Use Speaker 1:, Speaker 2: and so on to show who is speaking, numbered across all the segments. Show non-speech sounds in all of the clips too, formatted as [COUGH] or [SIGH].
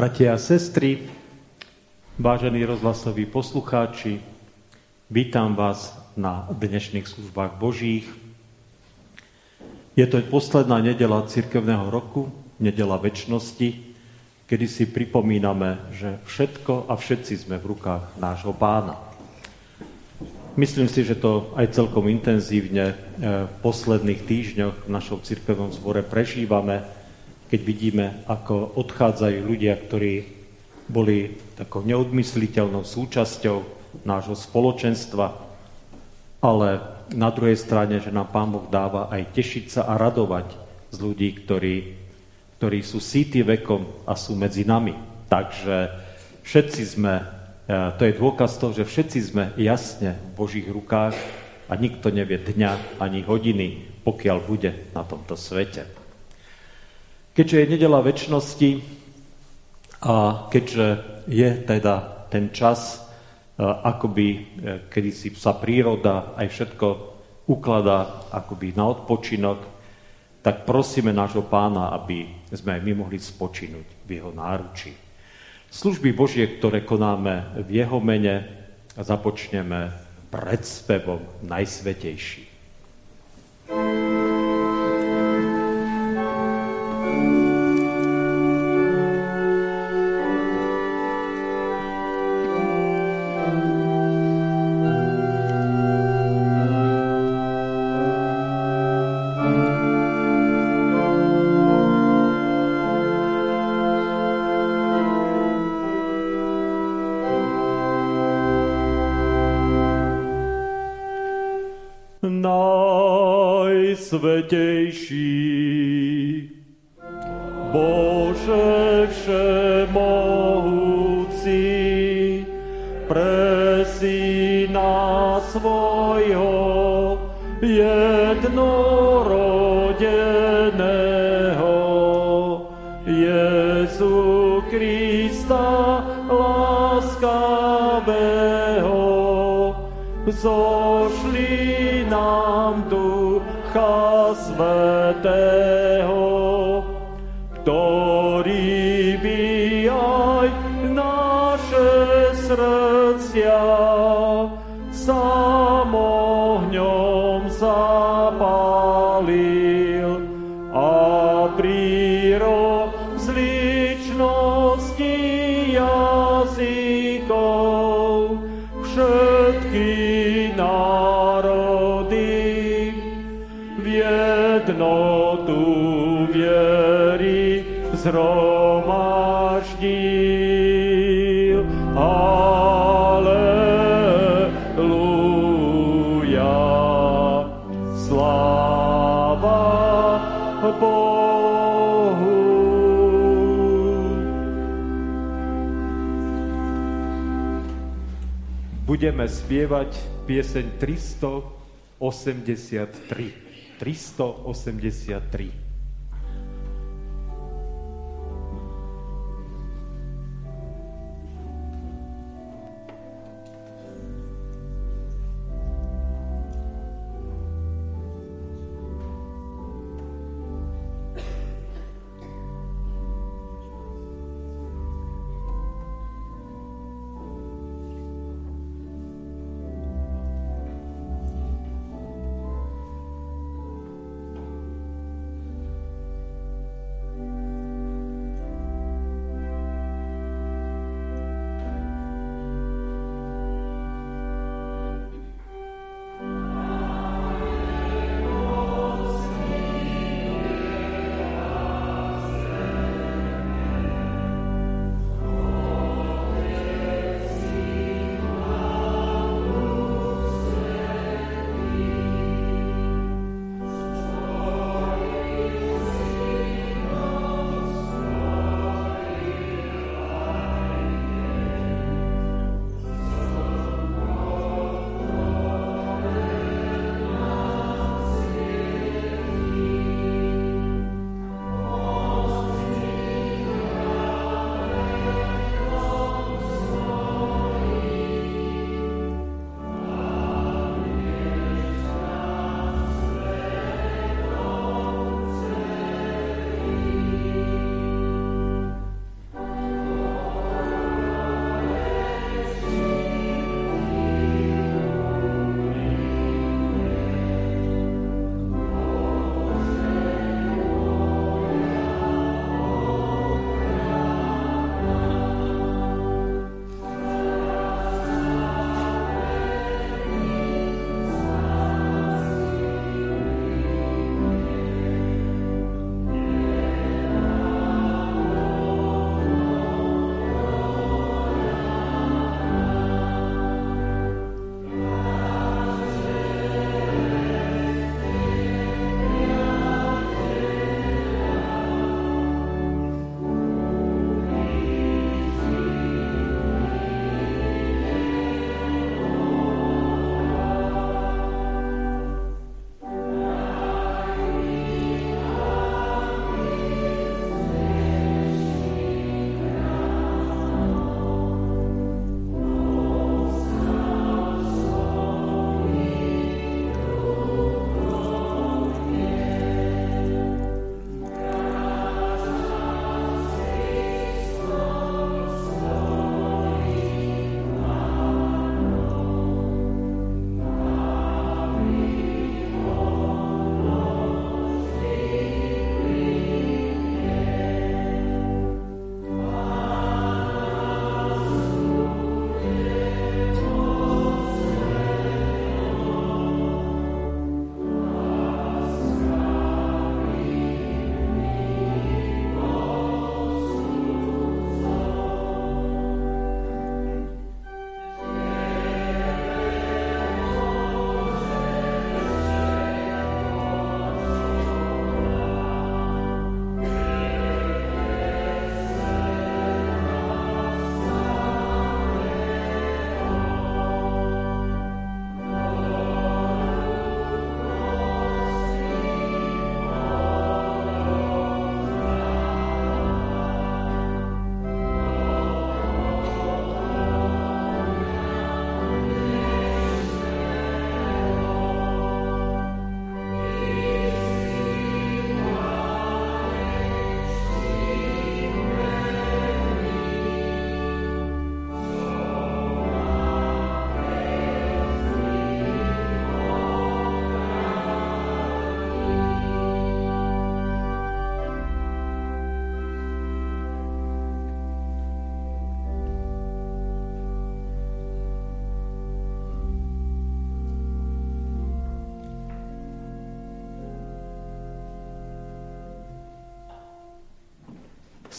Speaker 1: Bratia a sestry, vážení rozhlasoví poslucháči, vítam vás na dnešných službách Božích. Je to posledná nedela cirkevného roku, nedela väčšnosti, kedy si pripomíname, že všetko a všetci sme v rukách nášho pána. Myslím si, že to aj celkom intenzívne eh, v posledných týždňoch v našom cirkevnom zbore prežívame, keď vidíme, ako odchádzajú ľudia, ktorí boli takou neodmysliteľnou súčasťou nášho spoločenstva, ale na druhej strane, že nám Pán Boh dáva aj tešiť sa a radovať z ľudí, ktorí, ktorí sú síty vekom a sú medzi nami. Takže všetci sme, e, to je dôkaz toho, že všetci sme jasne v Božích rukách a nikto nevie dňa ani hodiny, pokiaľ bude na tomto svete. Keďže je nedela väčšnosti a keďže je teda ten čas, e, akoby, e, kedy si sa príroda aj všetko ukladá akoby na odpočinok, tak prosíme nášho pána, aby sme aj my mohli spočinúť v jeho náručí. Služby Božie, ktoré konáme v jeho mene, započneme predspevom Najsvetejší. najsvetejší. Ducha Svetého, zhromaždil. Aleluja, sláva Bohu. Budeme spievať pieseň 383. 383.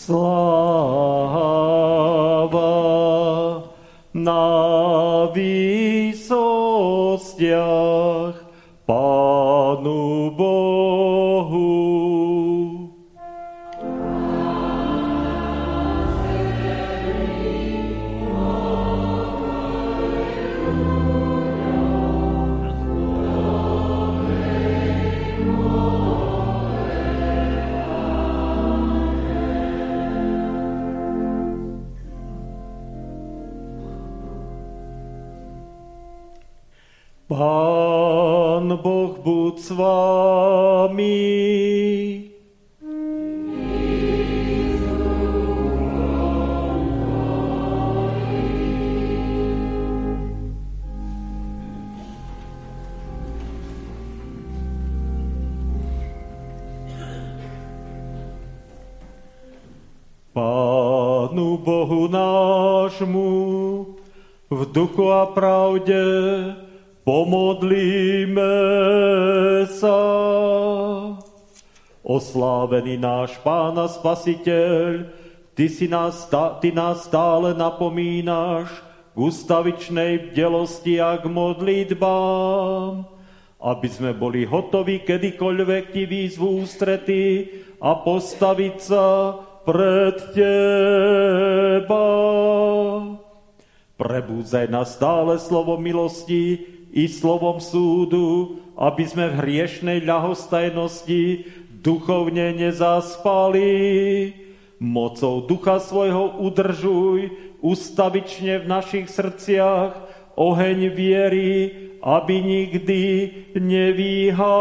Speaker 1: Sláva Pánu Bohu nášmu v duchu a pravde Pomodlíme sa. Oslávený náš Pán a Spasiteľ, Ty, si nás, ty nás stále napomínaš k ustavičnej bdelosti a k modlitbám, aby sme boli hotoví kedykoľvek Ti výzvu ústrety a postaviť sa pred Teba. Prebúdzaj na stále slovo milosti, i slovom súdu, aby sme v hriešnej ľahostajnosti duchovne nezaspali. Mocou ducha svojho udržuj ustavične v našich srdciach oheň viery, aby nikdy nevyhásol.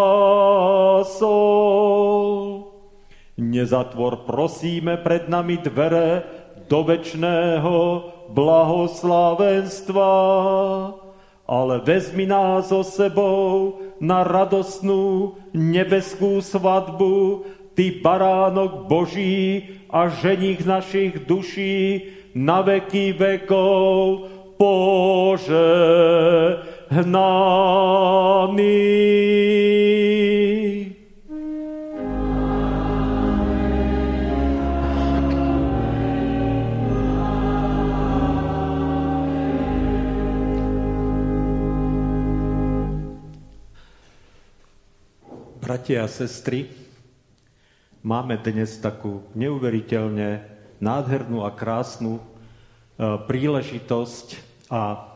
Speaker 1: Nezatvor prosíme pred nami dvere do večného blahoslavenstva ale vezmi nás so sebou na radosnú nebeskú svadbu, Ty baránok Boží a ženich našich duší na veky vekov požehnaný. Bratia a sestry, máme dnes takú neuveriteľne nádhernú a krásnu e, príležitosť a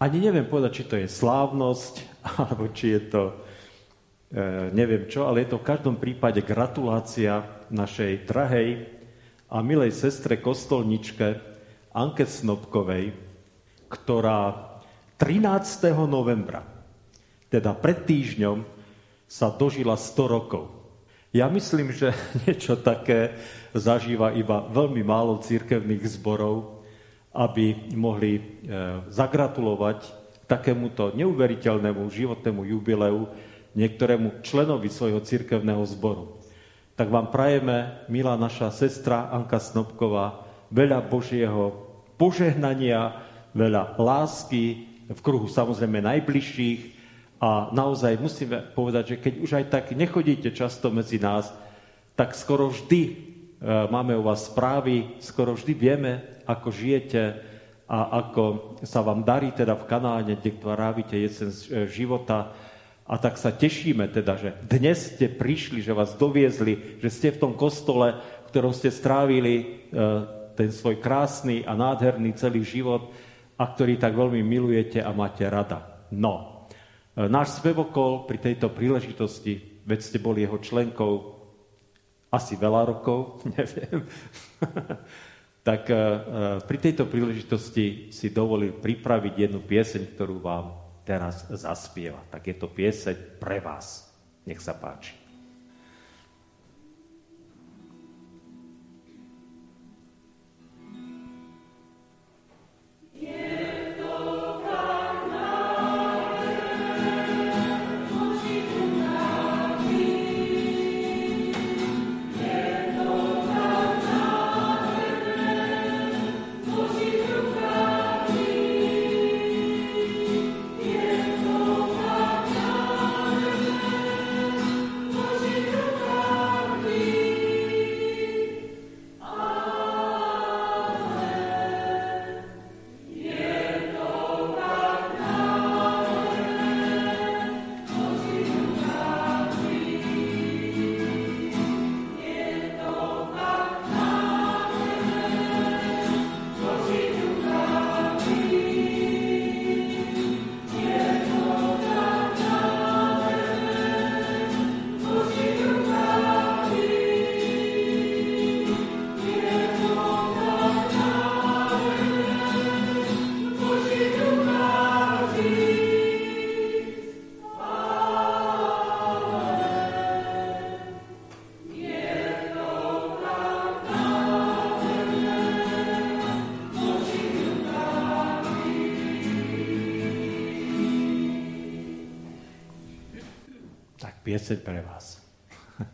Speaker 1: ani neviem povedať, či to je slávnosť, [LAUGHS] alebo či je to e, neviem čo, ale je to v každom prípade gratulácia našej drahej a milej sestre kostolničke Anke Snobkovej, ktorá 13. novembra, teda pred týždňom, sa dožila 100 rokov. Ja myslím, že [LAUGHS] niečo také zažíva iba veľmi málo církevných zborov, aby mohli e, zagratulovať takémuto neuveriteľnému životnému jubileu niektorému členovi svojho církevného zboru. Tak vám prajeme, milá naša sestra Anka Snobková, veľa Božieho požehnania, veľa lásky v kruhu samozrejme najbližších, a naozaj musíme povedať, že keď už aj tak nechodíte často medzi nás, tak skoro vždy e, máme u vás správy, skoro vždy vieme, ako žijete a ako sa vám darí teda v Kanáne, kde trávite jesen e, života. A tak sa tešíme teda, že dnes ste prišli, že vás doviezli, že ste v tom kostole, v ktorom ste strávili e, ten svoj krásny a nádherný celý život a ktorý tak veľmi milujete a máte rada. No, náš spevokol pri tejto príležitosti, veď ste boli jeho členkou asi veľa rokov, [LAUGHS] neviem, [LAUGHS] tak e, e, pri tejto príležitosti si dovolil pripraviť jednu pieseň, ktorú vám teraz zaspieva. Tak je to pieseň pre vás. Nech sa páči. Pieseň pre vás. [LAUGHS]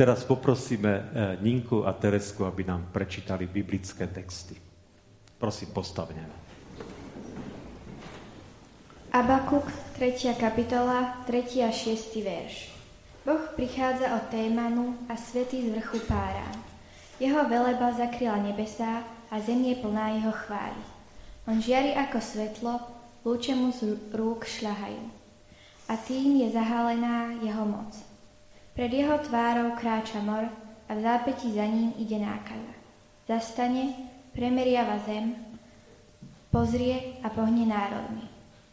Speaker 1: Teraz poprosíme e, Ninku a Teresku, aby nám prečítali biblické texty. Prosím, postavne.
Speaker 2: Abakuk, 3. kapitola, 3. a 6. verš. Boh prichádza od Témanu a svetý z vrchu pára. Jeho veleba zakryla nebesá a zem je plná jeho chvály. On žiari ako svetlo, lúče mu z rúk šľahajú. A tým je zahalená jeho moc. Pred jeho tvárou kráča mor a v zápätí za ním ide nákaza. Zastane, premeriava zem, pozrie a pohne národmi.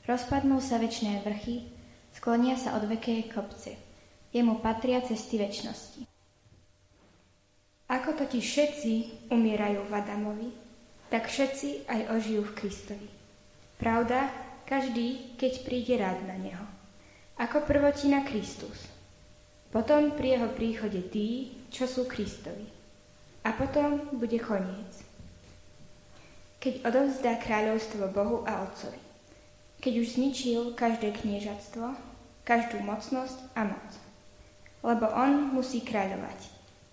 Speaker 2: Rozpadnú sa väčšné vrchy, sklonia sa od veké kopce. Jemu patria cesty väčšnosti.
Speaker 3: Ako totiž všetci umierajú v Adamovi, tak všetci aj ožijú v Kristovi. Pravda, každý, keď príde rád na Neho. Ako prvotina Kristus. Potom pri jeho príchode tí, čo sú Kristovi. A potom bude koniec. Keď odovzdá kráľovstvo Bohu a Otcovi. Keď už zničil každé kniežatstvo, každú mocnosť a moc. Lebo on musí kráľovať,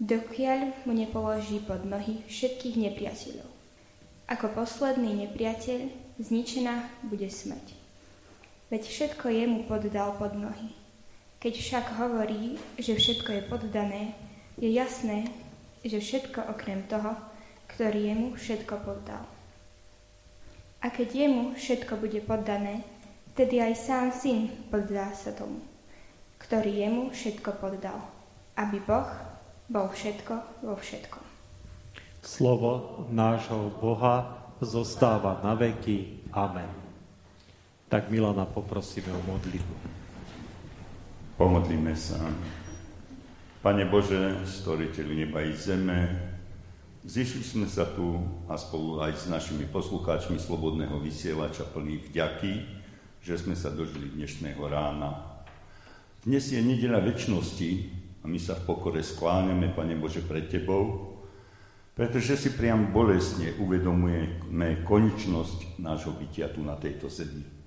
Speaker 3: dokiaľ mu nepoloží pod nohy všetkých nepriateľov. Ako posledný nepriateľ zničená bude smrť. Veď všetko jemu poddal pod nohy. Keď však hovorí, že všetko je poddané, je jasné, že všetko okrem toho, ktorý jemu všetko poddal. A keď jemu všetko bude poddané, tedy aj sám syn poddá sa tomu, ktorý jemu všetko poddal, aby Boh bol všetko vo všetkom.
Speaker 1: Slovo nášho Boha zostáva na veky. Amen. Tak Milana poprosíme o modlitbu.
Speaker 4: Pomodlíme sa. Pane Bože, stvoriteľ neba i zeme, zišli sme sa tu a spolu aj s našimi poslucháčmi Slobodného vysielača plný vďaky, že sme sa dožili dnešného rána. Dnes je nedeľa väčšnosti a my sa v pokore skláňame, Pane Bože, pred Tebou, pretože si priam bolestne uvedomujeme konečnosť nášho bytia tu na tejto zemi.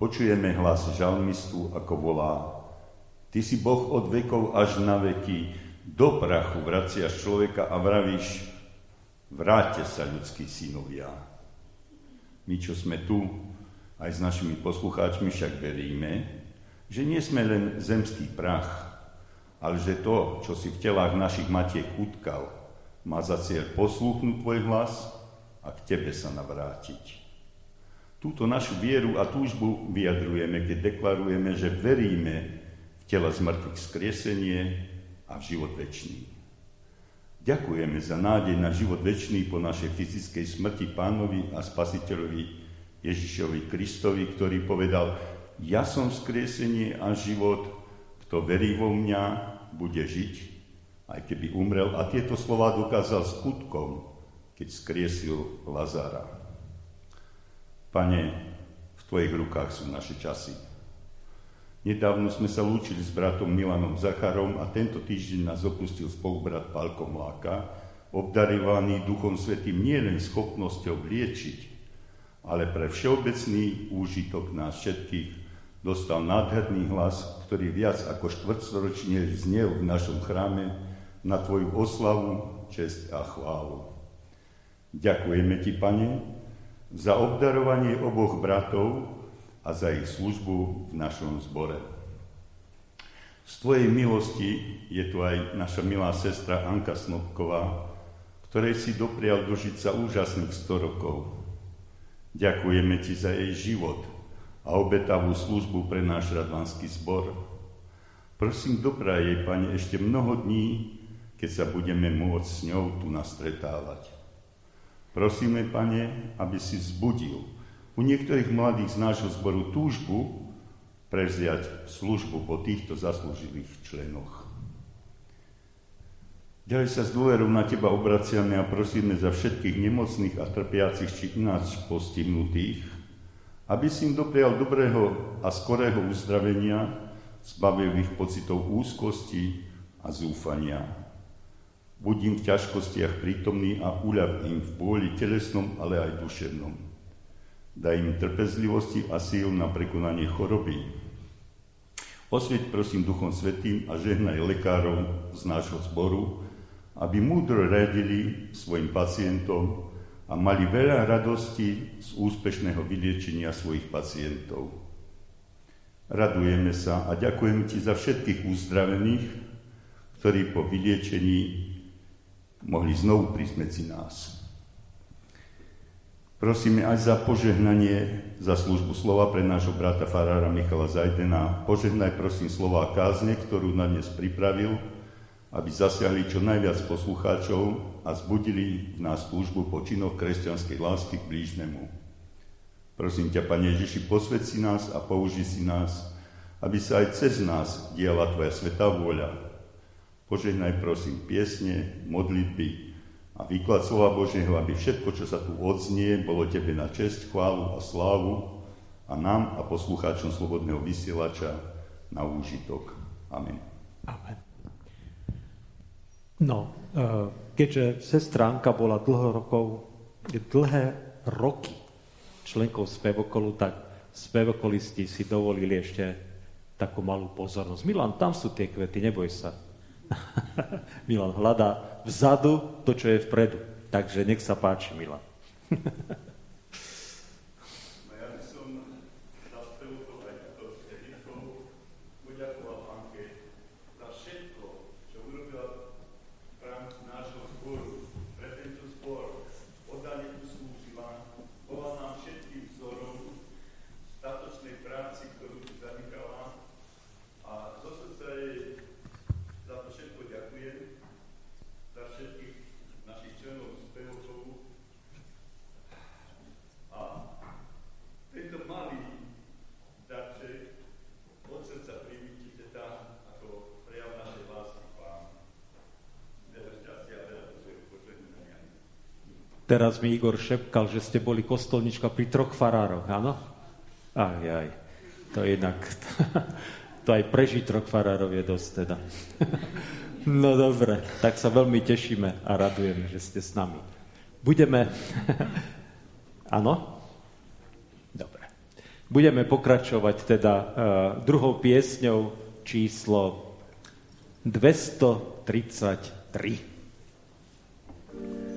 Speaker 4: Počujeme hlas žalmistu, ako volá Ty si Boh od vekov až na veky, do prachu vraciaš človeka a vravíš, vráťte sa ľudskí synovia. My, čo sme tu, aj s našimi poslucháčmi však veríme, že nie sme len zemský prach, ale že to, čo si v telách našich matiek utkal, má za cieľ poslúchnuť tvoj hlas a k tebe sa navrátiť. Túto našu vieru a túžbu vyjadrujeme, keď deklarujeme, že veríme, tela z mŕtvych skriesenie a v život večný. Ďakujeme za nádej na život večný po našej fyzickej smrti pánovi a spasiteľovi Ježišovi Kristovi, ktorý povedal, ja som skriesenie a život, kto verí vo mňa, bude žiť, aj keby umrel. A tieto slova dokázal skutkom, keď skriesil Lazára. Pane, v Tvojich rukách sú naše časy. Nedávno sme sa lúčili s bratom Milanom Zacharom a tento týždeň nás opustil spolubrat Pálko Mláka, obdarovaný Duchom Svetým nielen schopnosťou liečiť, ale pre všeobecný úžitok nás všetkých dostal nádherný hlas, ktorý viac ako štvrtstoročne znel v našom chráme na Tvoju oslavu, čest a chválu. Ďakujeme Ti, Pane, za obdarovanie oboch bratov, a za ich službu v našom zbore. Z Tvojej milosti je tu aj naša milá sestra Anka Snobková, ktorej si doprial dožiť sa úžasných 100 rokov. Ďakujeme Ti za jej život a obetavú službu pre náš radvanský zbor. Prosím, dobrá jej, Pane, ešte mnoho dní, keď sa budeme môcť s ňou tu nastretávať. Prosíme, Pane, aby si vzbudil u niektorých mladých z nášho zboru túžbu prevziať službu po týchto zaslúžilých členoch. Ďalej sa s dôverou na Teba obraciame a prosíme za všetkých nemocných a trpiacich či ináč postihnutých, aby si im doprial dobrého a skorého uzdravenia, zbavil ich pocitov úzkosti a zúfania. Buď v ťažkostiach prítomný a uľav im v bôli telesnom, ale aj duševnom. Daj im trpezlivosti a síl na prekonanie choroby. Osvieť prosím Duchom Svetým a žehnaj lekárov z nášho zboru, aby múdro radili svojim pacientom a mali veľa radosti z úspešného vyliečenia svojich pacientov. Radujeme sa a ďakujeme Ti za všetkých uzdravených, ktorí po vyliečení mohli znovu prísť medzi nás. Prosíme aj za požehnanie, za službu slova pre nášho brata farára Michala Zajdena. Požehnaj prosím slova kázne, ktorú na dnes pripravil, aby zasiahli čo najviac poslucháčov a zbudili v nás službu po činoch kresťanskej lásky k blížnemu. Prosím ťa, Pane Ježiši, posved si nás a použi si nás, aby sa aj cez nás diala Tvoja svetá vôľa. Požehnaj prosím piesne, modlitby, a výklad slova Božieho, aby všetko, čo sa tu odznie, bolo Tebe na čest, chválu a slávu a nám a poslucháčom Slobodného vysielača na úžitok. Amen. Amen.
Speaker 1: No, e, keďže sestránka bola dlho rokov, dlhé roky členkou spevokolu, tak spevokolisti si dovolili ešte takú malú pozornosť. Milan, tam sú tie kvety, neboj sa. [LAUGHS] Milan hľadá vzadu to, čo je vpredu. Takže nech sa páči, Milan. [LAUGHS] Mi Igor šepkal, že ste boli kostolnička pri troch farároch, áno? Aj, aj, to inak, [LAUGHS] to aj prežiť troch farárov je dosť teda. [LAUGHS] No dobre, tak sa veľmi tešíme a radujeme, že ste s nami. Budeme... [LAUGHS] Áno? Dobre. Budeme pokračovať teda uh, druhou piesňou číslo 233.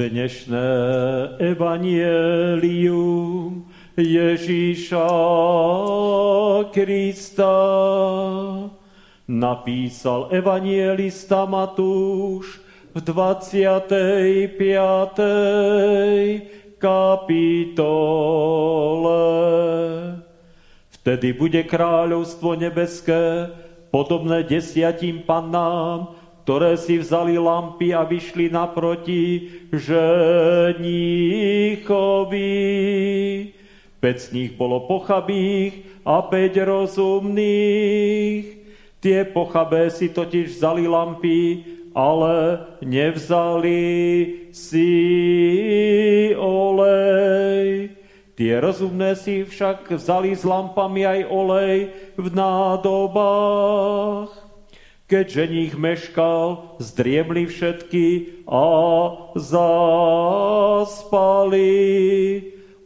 Speaker 1: Dnešné evanielium Ježíša Krista napísal evanielista Matúš v 25. kapitole. Vtedy bude kráľovstvo nebeské podobné desiatim pannám, ktoré si vzali lampy a vyšli naproti ženichovi. Peť z nich bolo pochabých a päť rozumných. Tie pochabé si totiž vzali lampy, ale nevzali si olej. Tie rozumné si však vzali s lampami aj olej v nádobách. Keď ženích meškal, zdriemli všetky a zaspali.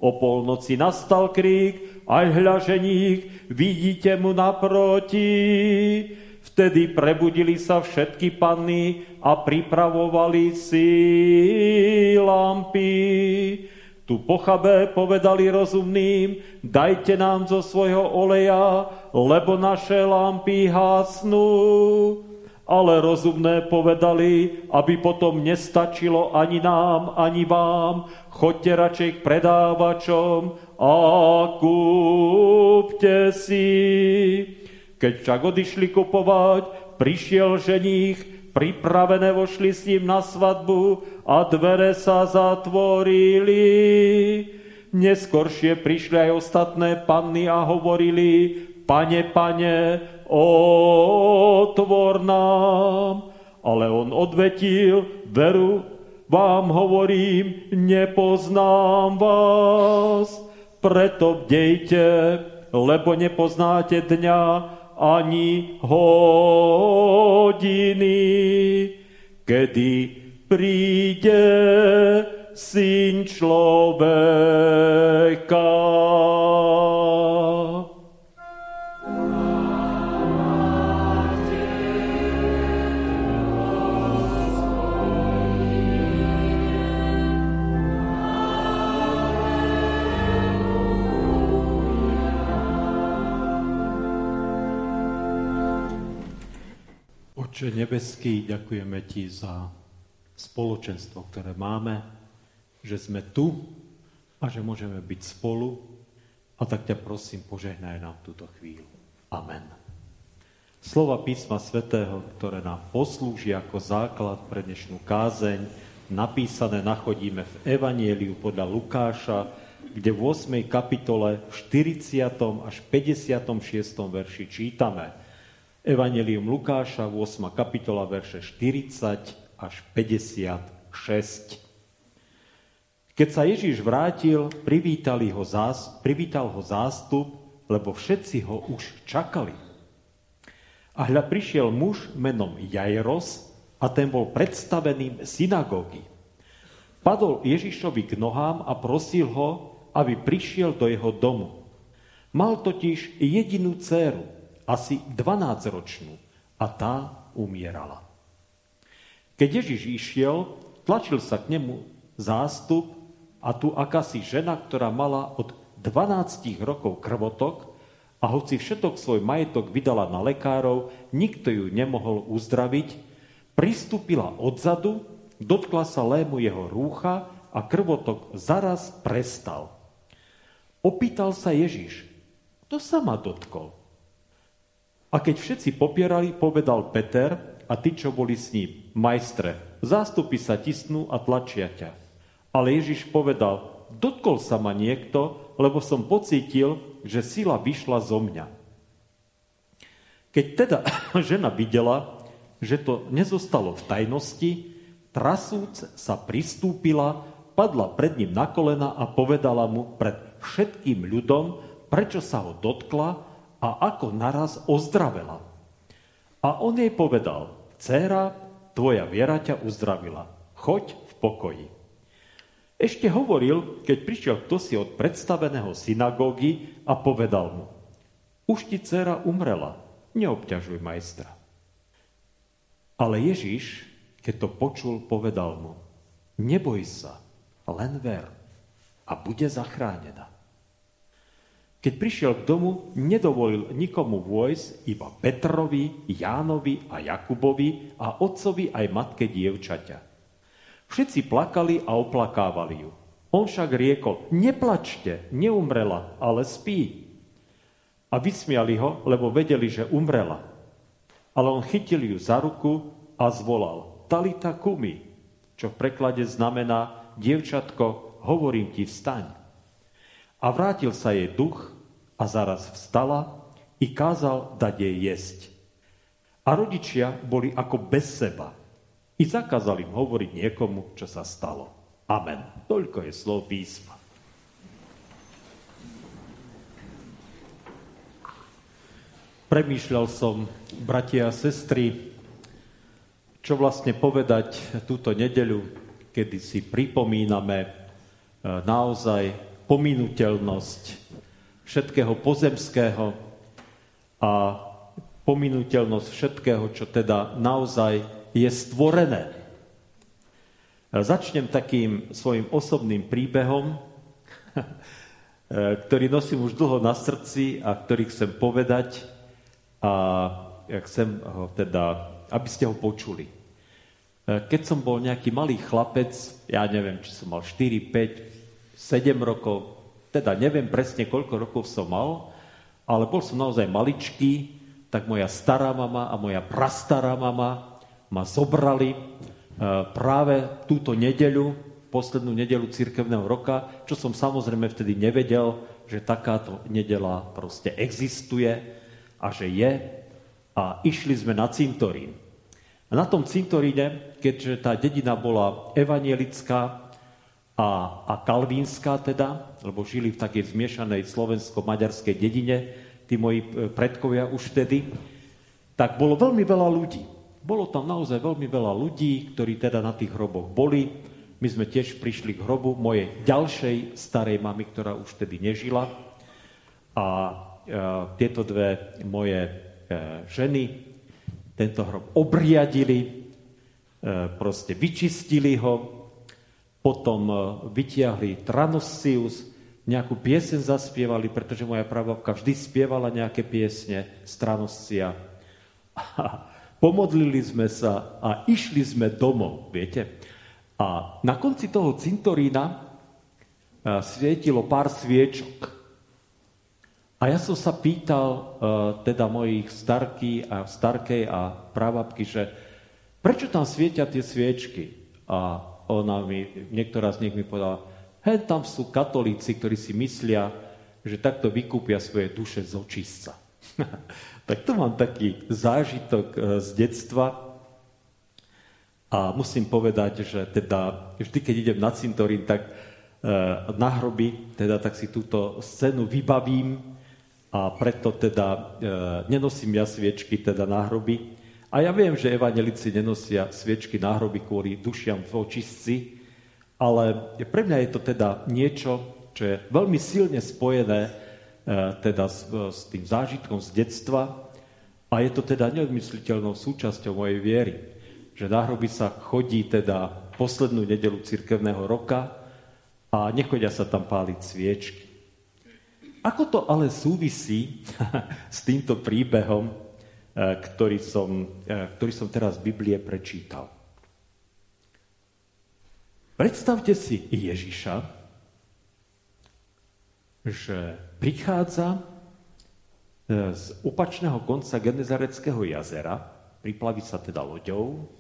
Speaker 1: O polnoci nastal krík, aj hľa ženích, vidíte mu naproti. Vtedy prebudili sa všetky panny a pripravovali si lampy. Tu pochabé povedali rozumným, dajte nám zo svojho oleja, lebo naše lampy hasnú. Ale rozumné povedali, aby potom nestačilo ani nám, ani vám, choďte radšej k predávačom a kúpte si. Keď však odišli kupovať, prišiel ženích, pripravené vošli s ním na svadbu a dvere sa zatvorili. Neskoršie prišli aj ostatné panny a hovorili, pane, pane, otvor nám. Ale on odvetil, veru, vám hovorím, nepoznám vás. Preto bdejte, lebo nepoznáte dňa, ani hodiny, kedy príde syn človeka. Oče nebeský, ďakujeme Ti za spoločenstvo, ktoré máme, že sme tu a že môžeme byť spolu. A tak ťa prosím, požehnaj nám túto chvíľu. Amen. Slova písma svätého, ktoré nám poslúži ako základ pre dnešnú kázeň, napísané nachodíme v Evanieliu podľa Lukáša, kde v 8. kapitole v 40. až 56. verši čítame – Evangelium Lukáša, 8. kapitola, verše 40 až 56. Keď sa Ježíš vrátil, ho zás, privítal ho zástup, lebo všetci ho už čakali. A hľa prišiel muž menom Jairos a ten bol predstaveným synagógy. Padol Ježišovi k nohám a prosil ho, aby prišiel do jeho domu. Mal totiž jedinú dceru, asi 12-ročnú a tá umierala. Keď Ježiš išiel, tlačil sa k nemu zástup a tu akási žena, ktorá mala od 12 rokov krvotok a hoci všetok svoj majetok vydala na lekárov, nikto ju nemohol uzdraviť, pristúpila odzadu, dotkla sa lému jeho rúcha a krvotok zaraz prestal. Opýtal sa Ježiš, kto sa ma dotkol? A keď všetci popierali, povedal Peter a tí, čo boli s ním, majstre, zástupy sa tisnú a tlačia ťa. Ale Ježiš povedal, dotkol sa ma niekto, lebo som pocítil, že sila vyšla zo mňa. Keď teda [LAUGHS] žena videla, že to nezostalo v tajnosti, trasúc sa pristúpila, padla pred ním na kolena a povedala mu pred všetkým ľudom, prečo sa ho dotkla a ako naraz ozdravela. A on jej povedal, dcéra, tvoja viera ťa uzdravila. Choď v pokoji. Ešte hovoril, keď prišiel kto si od predstaveného synagógy a povedal mu, už ti dcéra umrela, neobťažuj majstra. Ale Ježiš, keď to počul, povedal mu, neboj sa, len ver a bude zachránená. Keď prišiel k domu, nedovolil nikomu vojsť, iba Petrovi, Jánovi a Jakubovi a otcovi aj matke dievčaťa. Všetci plakali a oplakávali ju. On však riekol, neplačte, neumrela, ale spí. A vysmiali ho, lebo vedeli, že umrela. Ale on chytil ju za ruku a zvolal, Talita kumi, čo v preklade znamená, dievčatko, hovorím ti, vstaň. A vrátil sa jej duch a zaraz vstala i kázal dať jej jesť. A rodičia boli ako bez seba. I zakázali im hovoriť niekomu, čo sa stalo. Amen. Toľko je slov písma. Premýšľal som, bratia a sestry, čo vlastne povedať túto nedeľu, kedy si pripomíname e, naozaj pominuteľnosť všetkého pozemského a pominuteľnosť všetkého, čo teda naozaj je stvorené. Začnem takým svojim osobným príbehom, [LAUGHS] ktorý nosím už dlho na srdci a ktorý chcem povedať a chcem ho teda, aby ste ho počuli. Keď som bol nejaký malý chlapec, ja neviem, či som mal 4, 5, 7 rokov, teda neviem presne, koľko rokov som mal, ale bol som naozaj maličký, tak moja stará mama a moja prastará mama ma zobrali e, práve túto nedeľu, poslednú nedeľu cirkevného roka, čo som samozrejme vtedy nevedel, že takáto nedela proste existuje a že je. A išli sme na cintorín. A na tom cintoríne, keďže tá dedina bola evanielická, a, a kalvínska teda, lebo žili v takej zmiešanej slovensko-maďarskej dedine, tí moji e, predkovia už vtedy, tak bolo veľmi veľa ľudí. Bolo tam naozaj veľmi veľa ľudí, ktorí teda na tých hroboch boli. My sme tiež prišli k hrobu mojej ďalšej starej mamy, ktorá už vtedy nežila. A e, tieto dve moje e, ženy tento hrob obriadili, e, proste vyčistili ho, potom e, vytiahli Tranosius, nejakú piesen zaspievali, pretože moja pravovka vždy spievala nejaké piesne z Tranoscia. A pomodlili sme sa a išli sme domov, viete. A na konci toho cintorína e, svietilo pár sviečok. A ja som sa pýtal uh, teda mojich starky a starkej a pravabky, že prečo tam svietia tie sviečky? A ona mi, niektorá z nich mi povedala, hej, tam sú katolíci, ktorí si myslia, že takto vykúpia svoje duše z očistca. [LAUGHS] tak to mám taký zážitok e, z detstva. A musím povedať, že teda vždy, keď idem na cintorín, tak e, na hroby, teda tak si túto scénu vybavím a preto teda e, nenosím ja sviečky teda na hroby, a ja viem, že evanelici nenosia sviečky na hroby kvôli dušiam v očistci, ale pre mňa je to teda niečo, čo je veľmi silne spojené e, teda s, s tým zážitkom z detstva a je to teda neodmysliteľnou súčasťou mojej viery, že na hroby sa chodí teda poslednú nedelu cirkevného roka a nechodia sa tam páliť sviečky. Ako to ale súvisí [LAUGHS] s týmto príbehom, Eh, ktorý som, ktorý som teraz z Biblie prečítal. Predstavte si Ježiša, že prichádza eh, z opačného konca Genezareckého jazera, priplaví sa teda loďou,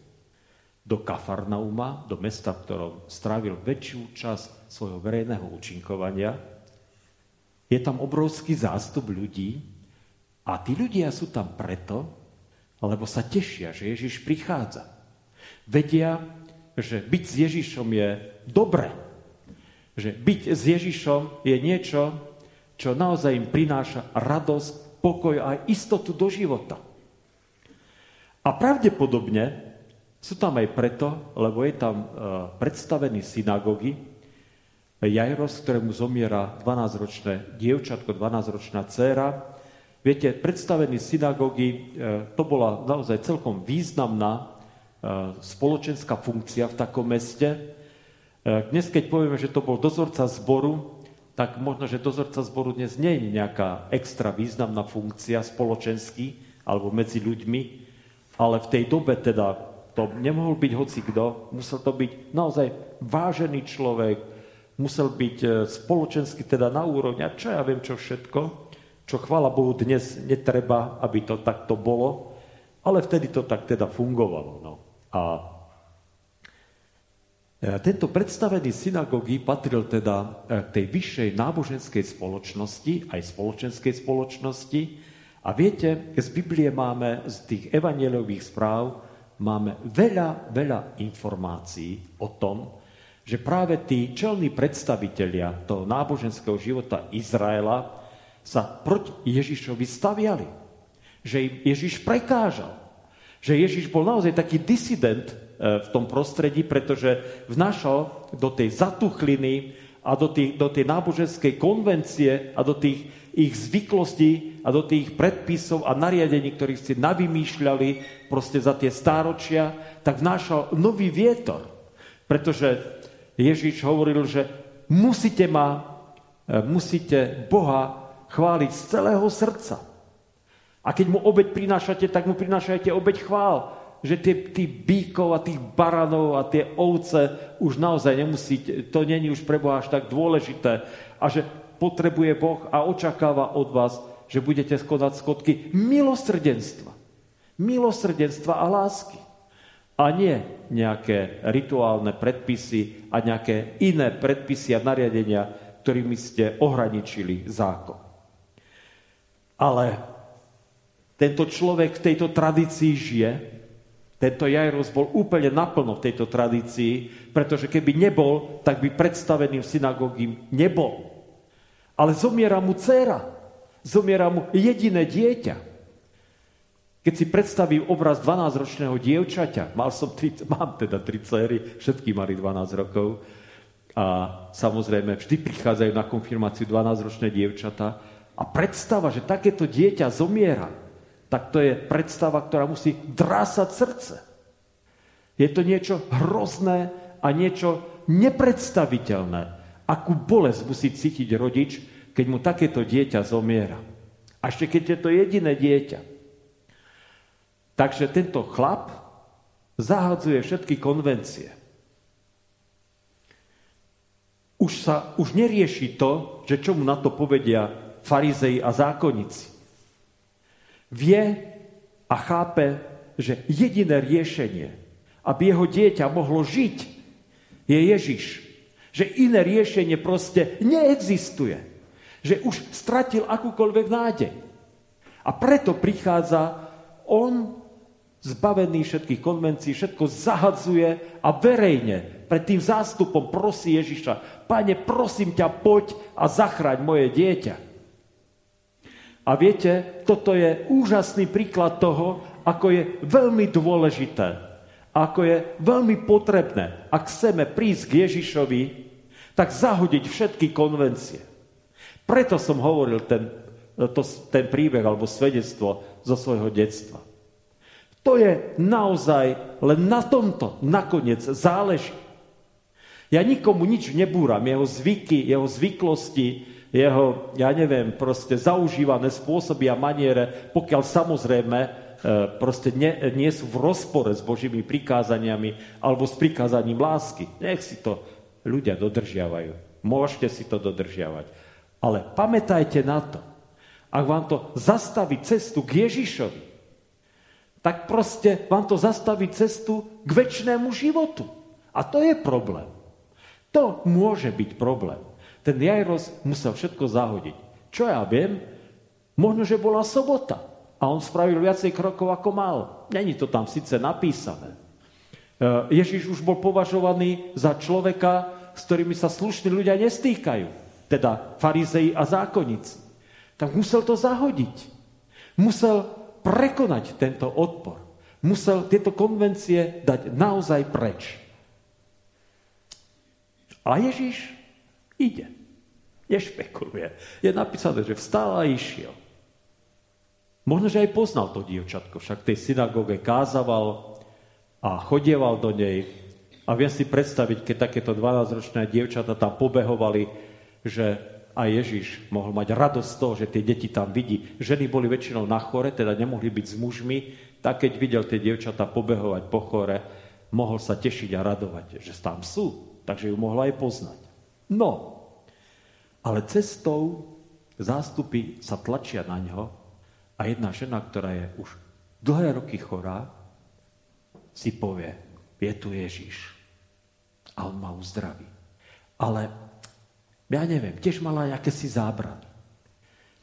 Speaker 1: do Kafarnauma, do mesta, v ktorom strávil väčšiu časť svojho verejného účinkovania. Je tam obrovský zástup ľudí, a tí ľudia sú tam preto, lebo sa tešia, že Ježiš prichádza. Vedia, že byť s Ježišom je dobre. Že byť s Ježišom je niečo, čo naozaj im prináša radosť, pokoj a istotu do života. A pravdepodobne sú tam aj preto, lebo je tam uh, predstavený synagógy, Jairos, ktorému zomiera 12-ročné dievčatko, 12-ročná dcéra, Viete, predstavený synagógy, e, to bola naozaj celkom významná e, spoločenská funkcia v takom meste. dnes, keď povieme, že to bol dozorca zboru, tak možno, že dozorca zboru dnes nie je nejaká extra významná funkcia spoločensky alebo medzi ľuďmi, ale v tej dobe teda to nemohol byť hoci kto, musel to byť naozaj vážený človek, musel byť e, spoločensky teda na úrovni a čo ja viem, čo všetko, čo chvála Bohu dnes netreba, aby to takto bolo, ale vtedy to tak teda fungovalo. No. A e, tento predstavený synagógy patril teda k e, tej vyššej náboženskej spoločnosti, aj spoločenskej spoločnosti. A viete, z Biblie máme, z tých evanielových správ, máme veľa, veľa informácií o tom, že práve tí čelní predstavitelia toho náboženského života Izraela sa proti Ježišovi staviali. Že im Ježiš prekážal. Že Ježiš bol naozaj taký disident e, v tom prostredí, pretože vnašal do tej zatuchliny a do, tých, do tej náboženskej konvencie a do tých ich zvyklostí a do tých predpisov a nariadení, ktorých si navymýšľali proste za tie stáročia, tak vnášal nový vietor. Pretože Ježiš hovoril, že musíte ma, e, musíte Boha chváliť z celého srdca. A keď mu obeď prinášate, tak mu prinášajte obeď chvál. Že tie, tí bíkov a tých baranov a tie ovce už naozaj nemusíte, to není už pre Boha až tak dôležité. A že potrebuje Boh a očakáva od vás, že budete skodať skotky milosrdenstva. Milosrdenstva a lásky a nie nejaké rituálne predpisy a nejaké iné predpisy a nariadenia, ktorými ste ohraničili zákon. Ale tento človek v tejto tradícii žije, tento Jairos bol úplne naplno v tejto tradícii, pretože keby nebol, tak by predstaveným synagógim nebol. Ale zomiera mu dcera, zomiera mu jediné dieťa. Keď si predstavím obraz 12-ročného dievčaťa, mal som tri, mám teda tri céry, všetky mali 12 rokov, a samozrejme vždy prichádzajú na konfirmáciu 12-ročné dievčata a predstava, že takéto dieťa zomiera, tak to je predstava, ktorá musí drásať srdce. Je to niečo hrozné a niečo nepredstaviteľné. Akú bolesť musí cítiť rodič, keď mu takéto dieťa zomiera. A ešte keď je to jediné dieťa. Takže tento chlap zahadzuje všetky konvencie. Už sa už nerieši to, že čo mu na to povedia farizei a zákonníci. Vie a chápe, že jediné riešenie, aby jeho dieťa mohlo žiť, je Ježiš. Že iné riešenie proste neexistuje. Že už stratil akúkoľvek nádej. A preto prichádza on zbavený všetkých konvencií, všetko zahadzuje a verejne pred tým zástupom prosí Ježiša, Pane, prosím ťa, poď a zachráň moje dieťa. A viete, toto je úžasný príklad toho, ako je veľmi dôležité, ako je veľmi potrebné, ak chceme prísť k Ježišovi, tak zahodiť všetky konvencie. Preto som hovoril ten, to, ten príbeh alebo svedectvo zo svojho detstva. To je naozaj, len na tomto nakoniec záleží. Ja nikomu nič nebúram, jeho zvyky, jeho zvyklosti, jeho, ja neviem, proste zaužívané spôsoby a maniere, pokiaľ samozrejme e, proste nie, nie sú v rozpore s Božími prikázaniami alebo s prikázaním lásky. Nech si to ľudia dodržiavajú. Môžete si to dodržiavať. Ale pamätajte na to, ak vám to zastaví cestu k Ježišovi, tak proste vám to zastaví cestu k väčšnému životu. A to je problém. To môže byť problém. Ten Jairos musel všetko zahodiť. Čo ja viem, možno, že bola sobota a on spravil viacej krokov, ako mal. Není to tam síce napísané. E, Ježiš už bol považovaný za človeka, s ktorými sa slušní ľudia nestýkajú. Teda farizei a zákonníci. Tak musel to zahodiť. Musel prekonať tento odpor. Musel tieto konvencie dať naozaj preč. A Ježiš ide. Nešpekuluje. Je napísané, že vstal a išiel. Možno, že aj poznal to dievčatko, však tej synagóge kázaval a chodieval do nej A viem si predstaviť, keď takéto 12-ročné dievčata tam pobehovali, že a Ježiš mohol mať radosť z toho, že tie deti tam vidí. Ženy boli väčšinou na chore, teda nemohli byť s mužmi, tak keď videl tie dievčatá pobehovať po chore, mohol sa tešiť a radovať, že tam sú, takže ju mohla aj poznať. No, ale cestou zástupy sa tlačia na ňo a jedna žena, ktorá je už dlhé roky chorá, si povie, je tu Ježiš a on ma uzdraví. Ale ja neviem, tiež mala si zábrany.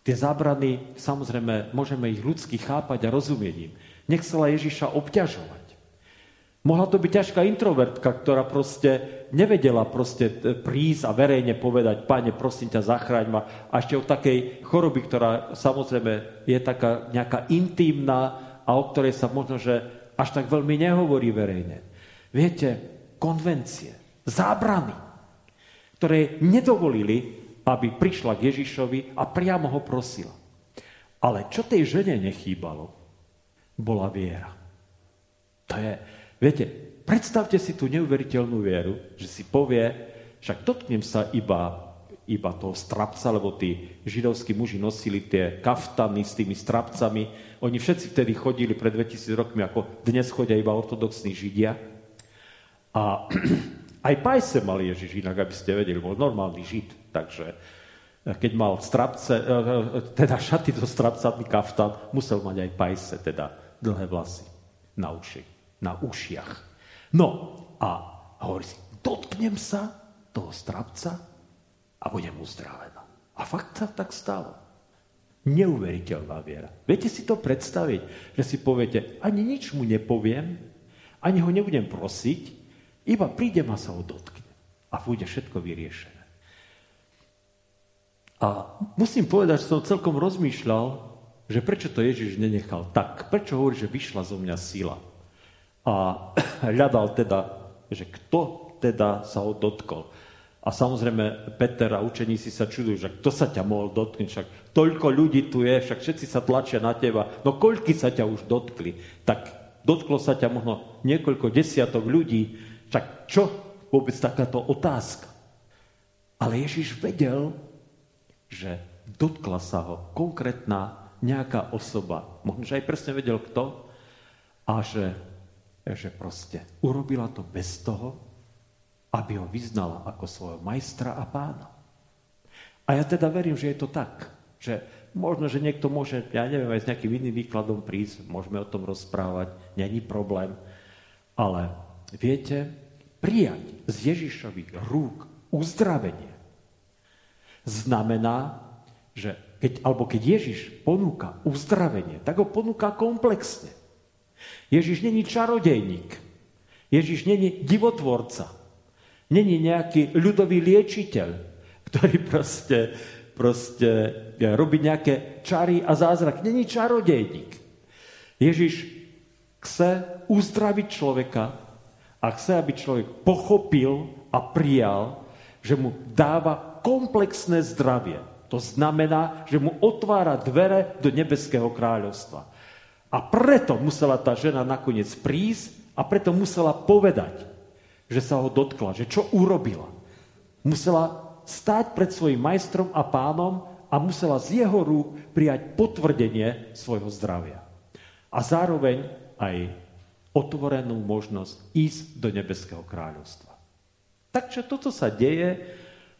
Speaker 1: Tie zábrany, samozrejme, môžeme ich ľudsky chápať a rozumieť im. Nechcela Ježiša obťažovať. Mohla to byť ťažká introvertka, ktorá proste nevedela proste e, prísť a verejne povedať, páne, prosím ťa, zachráň ma. A ešte o takej choroby, ktorá samozrejme je taká nejaká intimná a o ktorej sa možno, že až tak veľmi nehovorí verejne. Viete, konvencie, zábrany, ktoré nedovolili, aby prišla k Ježišovi a priamo ho prosila. Ale čo tej žene nechýbalo, bola viera. To je, Viete, predstavte si tú neuveriteľnú vieru, že si povie, však dotknem sa iba, iba toho strapca, lebo tí židovskí muži nosili tie kaftany s tými strapcami. Oni všetci vtedy chodili pred 2000 rokmi, ako dnes chodia iba ortodoxní židia. A [CLEARS THROAT] aj pajse mal Ježiš, inak aby ste vedeli, bol normálny žid. Takže keď mal strapce, eh, eh, teda šaty do strapcami kaftan, musel mať aj pajse, teda dlhé vlasy na uši na ušiach. No a hovorí si, dotknem sa toho strapca a budem uzdravená. A fakt sa tak stalo. Neuveriteľná viera. Viete si to predstaviť, že si poviete, ani nič mu nepoviem, ani ho nebudem prosiť, iba prídem a sa ho dotknem. A bude všetko vyriešené. A musím povedať, že som celkom rozmýšľal, že prečo to Ježiš nenechal tak. Prečo hovorí, že vyšla zo mňa sila a [COUGHS] hľadal teda, že kto teda sa ho dotkol. A samozrejme Peter a učeníci sa čudujú, že kto sa ťa mohol dotknúť, však toľko ľudí tu je, však všetci sa tlačia na teba, no koľky sa ťa už dotkli? Tak dotklo sa ťa možno niekoľko desiatok ľudí, však čo vôbec takáto otázka? Ale Ježiš vedel, že dotkla sa ho konkrétna nejaká osoba, možno, že aj presne vedel kto, a že že proste urobila to bez toho, aby ho vyznala ako svojho majstra a pána. A ja teda verím, že je to tak, že možno, že niekto môže, ja neviem, aj s nejakým iným výkladom prísť, môžeme o tom rozprávať, není problém, ale viete, prijať z Ježišových rúk uzdravenie znamená, že keď, alebo keď Ježiš ponúka uzdravenie, tak ho ponúka komplexne. Ježiš není čarodejník. Ježiš není divotvorca. Není nejaký ľudový liečiteľ, ktorý proste, proste robí nejaké čary a zázrak. Není čarodejník. Ježiš chce uzdraviť človeka a chce, aby človek pochopil a prijal, že mu dáva komplexné zdravie. To znamená, že mu otvára dvere do nebeského kráľovstva. A preto musela tá žena nakoniec prísť a preto musela povedať, že sa ho dotkla, že čo urobila. Musela stáť pred svojim majstrom a pánom a musela z jeho rúk prijať potvrdenie svojho zdravia. A zároveň aj otvorenú možnosť ísť do nebeského kráľovstva. Takže toto sa deje,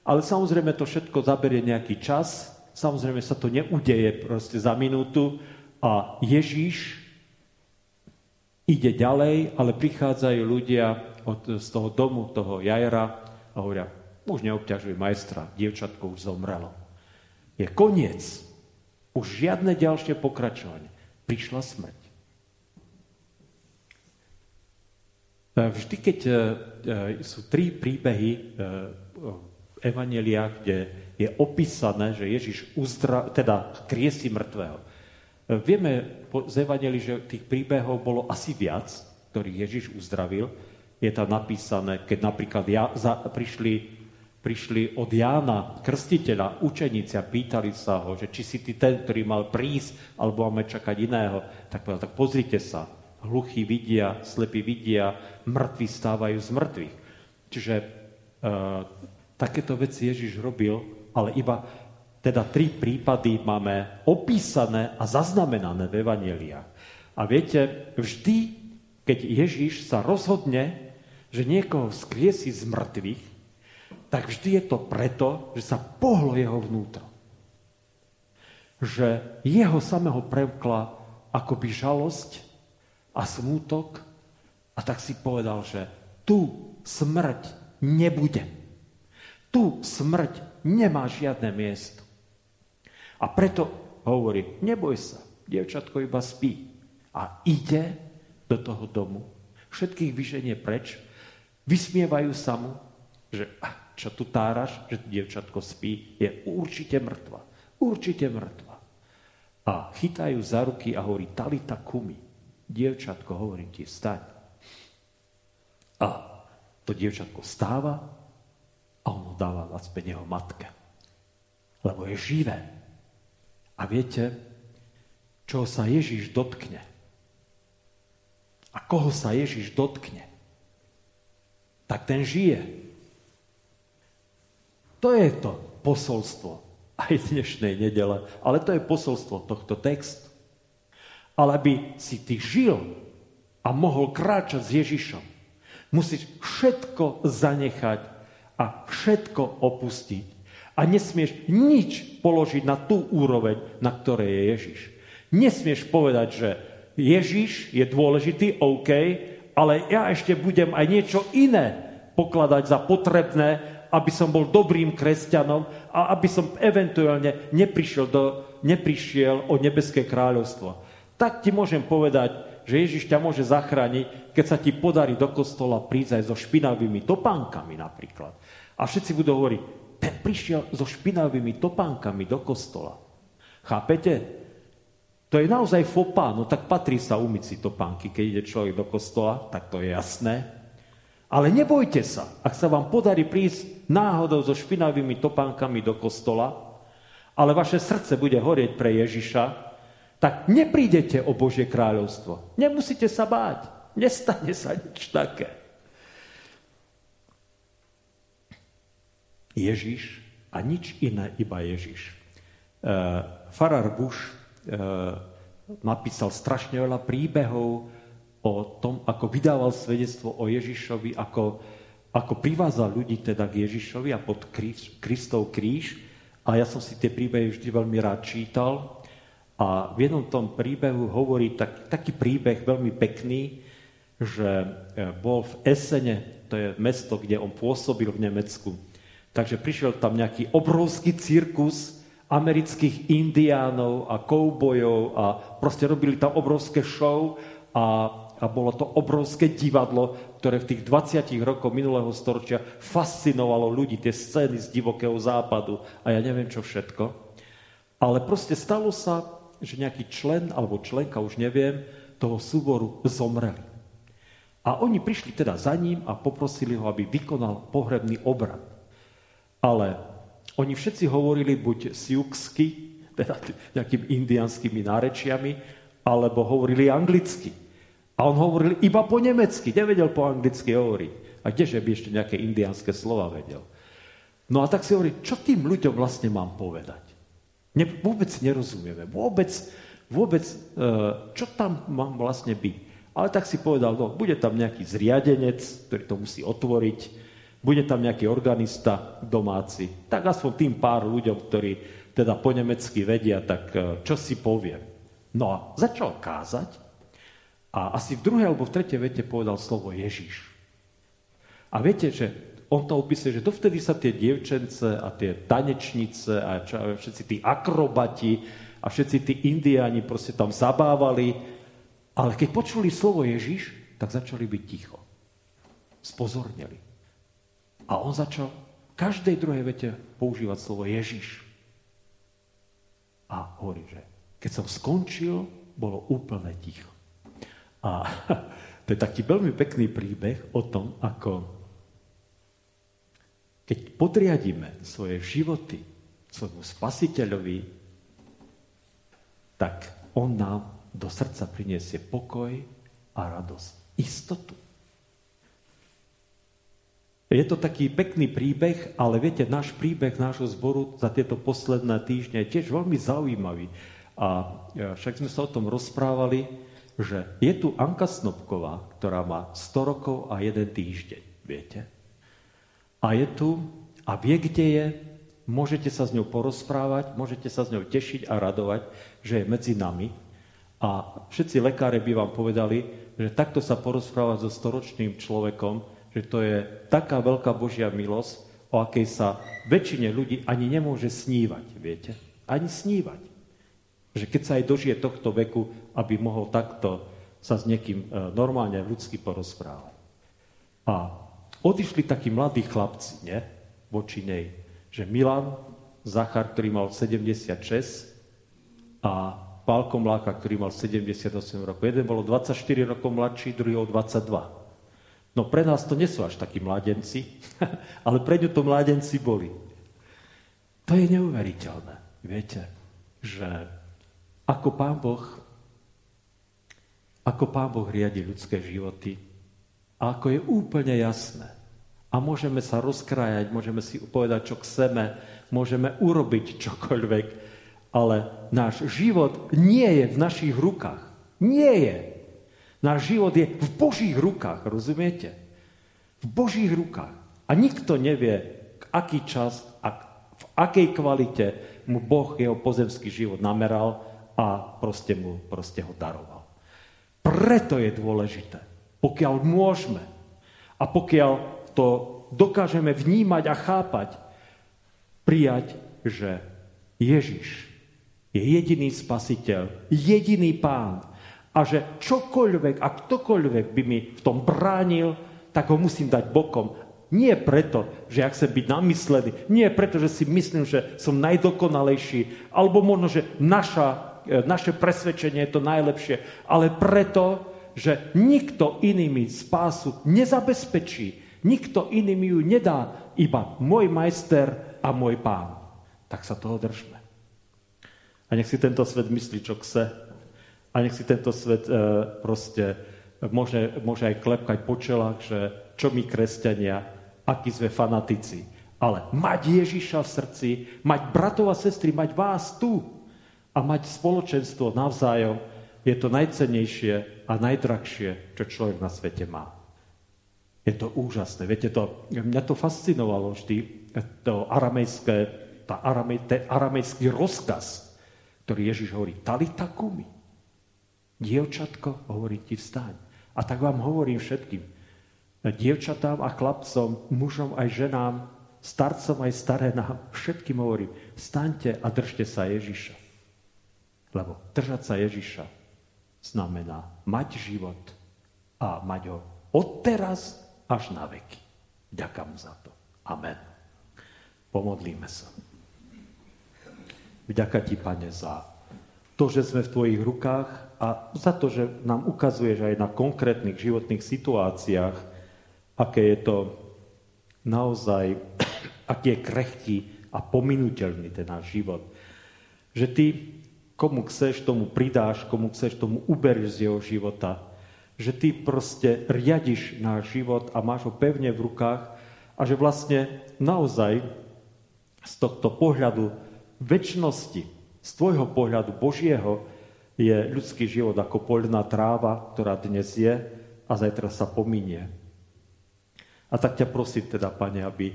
Speaker 1: ale samozrejme to všetko zaberie nejaký čas, samozrejme sa to neudeje proste za minútu, a Ježíš ide ďalej, ale prichádzajú ľudia od, z toho domu, toho Jajra a hovoria, už neobťažuj majstra, dievčatko už zomrelo. Je koniec. Už žiadne ďalšie pokračovanie. Prišla smrť. E, vždy, keď e, e, sú tri príbehy v Evaneliách, kde je opísané, že Ježiš uzdra, teda kriesi mŕtvého, Vieme z Evangeli, že tých príbehov bolo asi viac, ktorých Ježiš uzdravil. Je tam napísané, keď napríklad ja, za, prišli, prišli od Jána, krstiteľa, učeníci a pýtali sa ho, že či si ty ten, ktorý mal prísť, alebo máme čakať iného. Tak povedal, tak pozrite sa. hluchí vidia, slepí vidia, mŕtvi stávajú z mŕtvych. Čiže e, takéto veci Ježiš robil, ale iba teda tri prípady máme opísané a zaznamenané v Evangeliách. A viete, vždy, keď Ježiš sa rozhodne, že niekoho skriesi z mŕtvych, tak vždy je to preto, že sa pohlo jeho vnútro. Že jeho samého prevkla akoby žalosť a smútok a tak si povedal, že tu smrť nebude. Tu smrť nemá žiadne miesto. A preto hovorí, neboj sa, dievčatko iba spí. A ide do toho domu, všetkých vyženie preč, vysmievajú sa mu, že čo tu táraš, že dievčatko spí, je určite mŕtva. Určite mŕtva. A chytajú za ruky a hovorí, Talita kumi, dievčatko, hovorím ti, vstaň. A to dievčatko stáva a on ho dáva naspäť jeho matke. Lebo je živé. A viete, čo sa Ježiš dotkne? A koho sa Ježiš dotkne? Tak ten žije. To je to posolstvo aj dnešnej nedele, ale to je posolstvo tohto textu. Ale aby si ty žil a mohol kráčať s Ježišom, musíš všetko zanechať a všetko opustiť. A nesmieš nič položiť na tú úroveň, na ktorej je Ježiš. Nesmieš povedať, že Ježiš je dôležitý, OK, ale ja ešte budem aj niečo iné pokladať za potrebné aby som bol dobrým kresťanom a aby som eventuálne neprišiel, do, neprišiel o nebeské kráľovstvo. Tak ti môžem povedať, že Ježiš ťa môže zachrániť, keď sa ti podarí do kostola prísť aj so špinavými topánkami napríklad. A všetci budú hovoriť, ten prišiel so špinavými topánkami do kostola. Chápete? To je naozaj fopa, no tak patrí sa umyť si topánky, keď ide človek do kostola, tak to je jasné. Ale nebojte sa, ak sa vám podarí prísť náhodou so špinavými topánkami do kostola, ale vaše srdce bude horieť pre Ježiša, tak neprídete o Božie kráľovstvo. Nemusíte sa báť. Nestane sa nič také. Ježiš a nič iné, iba Ježiš. Uh, Farar Bush uh, napísal strašne veľa príbehov, o tom, ako vydával svedectvo o Ježišovi, ako, ako privázal ľudí teda k Ježišovi a pod kríž, Kristov kríž. A ja som si tie príbehy vždy veľmi rád čítal. A v jednom tom príbehu hovorí tak, taký príbeh veľmi pekný, že e, bol v Esene, to je mesto, kde on pôsobil v Nemecku. Takže prišiel tam nejaký obrovský cirkus amerických indiánov a koubojov a proste robili tam obrovské show a a bolo to obrovské divadlo, ktoré v tých 20 rokoch minulého storočia fascinovalo ľudí, tie scény z divokého západu a ja neviem čo všetko. Ale proste stalo sa, že nejaký člen alebo členka, už neviem, toho súboru zomreli. A oni prišli teda za ním a poprosili ho, aby vykonal pohrebný obrad. Ale oni všetci hovorili buď siuksky, teda nejakými indianskými nárečiami, alebo hovorili anglicky. A on hovoril iba po nemecky, nevedel po anglicky hovoriť. A kdeže by ešte nejaké indiánske slova vedel. No a tak si hovorí, čo tým ľuďom vlastne mám povedať? Ne, vôbec nerozumieme, vôbec, vôbec, e, čo tam mám vlastne byť. Ale tak si povedal, no, bude tam nejaký zriadenec, ktorý to musí otvoriť, bude tam nejaký organista domáci, tak aspoň tým pár ľuďom, ktorí teda po nemecky vedia, tak e, čo si poviem. No a začal kázať a asi v druhej alebo v tretej vete povedal slovo Ježiš. A viete, že on to opisuje, že dovtedy sa tie dievčence a tie tanečnice a čo, všetci tí akrobati a všetci tí indiáni proste tam zabávali. Ale keď počuli slovo Ježiš, tak začali byť ticho. Spozornili. A on začal v každej druhej vete používať slovo Ježiš. A hovorí, že keď som skončil, bolo úplne ticho. A [LAUGHS] to je taký veľmi pekný príbeh o tom, ako keď podriadíme svoje životy svojmu spasiteľovi, tak on nám do srdca priniesie pokoj a radosť. Istotu. Je to taký pekný príbeh, ale viete, náš príbeh nášho zboru za tieto posledné týždne je tiež veľmi zaujímavý. A e, však sme sa o tom rozprávali, že je tu Anka Snobková, ktorá má 100 rokov a jeden týždeň, viete. A je tu a vie, kde je, môžete sa s ňou porozprávať, môžete sa s ňou tešiť a radovať, že je medzi nami. A všetci lekári by vám povedali, že takto sa porozprávať so storočným človekom, že to je taká veľká Božia milosť, o akej sa väčšine ľudí ani nemôže snívať, viete? Ani snívať. Že keď sa aj dožije tohto veku, aby mohol takto sa s niekým e, normálne ľudsky porozprávať. A odišli takí mladí chlapci, nie? Voči nej. Že Milan Zachar, ktorý mal 76 a Pálko Mláka, ktorý mal 78 rokov. Jeden bol 24 rokov mladší, druhý o 22. No pre nás to nie sú až takí mladenci, [LAUGHS] ale pre ňu to mladenci boli. To je neuveriteľné. Viete, že ako Pán Boh, ako Pán Boh riadi ľudské životy a ako je úplne jasné. A môžeme sa rozkrájať, môžeme si povedať, čo chceme, môžeme urobiť čokoľvek, ale náš život nie je v našich rukách. Nie je. Náš život je v Božích rukách, rozumiete? V Božích rukách. A nikto nevie, aký čas a v akej kvalite mu Boh jeho pozemský život nameral a proste mu proste ho daroval. Preto je dôležité, pokiaľ môžeme a pokiaľ to dokážeme vnímať a chápať, prijať, že Ježiš je jediný spasiteľ, jediný pán, a že čokoľvek a ktokoľvek by mi v tom bránil, tak ho musím dať bokom. Nie preto, že ja chcem byť namyslený, nie preto, že si myslím, že som najdokonalejší, alebo možno, že naša, e, naše presvedčenie je to najlepšie, ale preto, že nikto iný mi spásu nezabezpečí. Nikto iný mi ju nedá, iba môj majster a môj pán. Tak sa toho držme. A nech si tento svet myslí, čo chce, a nech si tento svet e, proste môže, môže aj klepkať po čelách, že čo my kresťania, akí sme fanatici. Ale mať Ježiša v srdci, mať bratov a sestry, mať vás tu a mať spoločenstvo navzájom, je to najcennejšie a najdrahšie, čo človek na svete má. Je to úžasné. Viete, to, mňa to fascinovalo vždy, to aramejské, tá aramej, ten aramejský rozkaz, ktorý Ježiš hovorí, talita kumi. Dievčatko, hovorí ti vstaň. A tak vám hovorím všetkým, dievčatám a chlapcom, mužom aj ženám, starcom aj staré nám, všetkým hovorím, vstaňte a držte sa Ježiša. Lebo držať sa Ježiša znamená mať život a mať ho odteraz až na veky. Ďakám za to. Amen. Pomodlíme sa. Vďaka ti, Pane, za to, že sme v tvojich rukách a za to, že nám ukazuješ aj na konkrétnych životných situáciách, aké je to naozaj, aký je krehký a pominuteľný ten náš život. Že ty, komu chceš, tomu pridáš, komu chceš, tomu uberieš z jeho života. Že ty proste riadiš náš život a máš ho pevne v rukách a že vlastne naozaj z tohto pohľadu väčšnosti, z tvojho pohľadu Božieho je ľudský život ako poľná tráva, ktorá dnes je a zajtra sa pominie. A tak ťa prosím teda, Pane, aby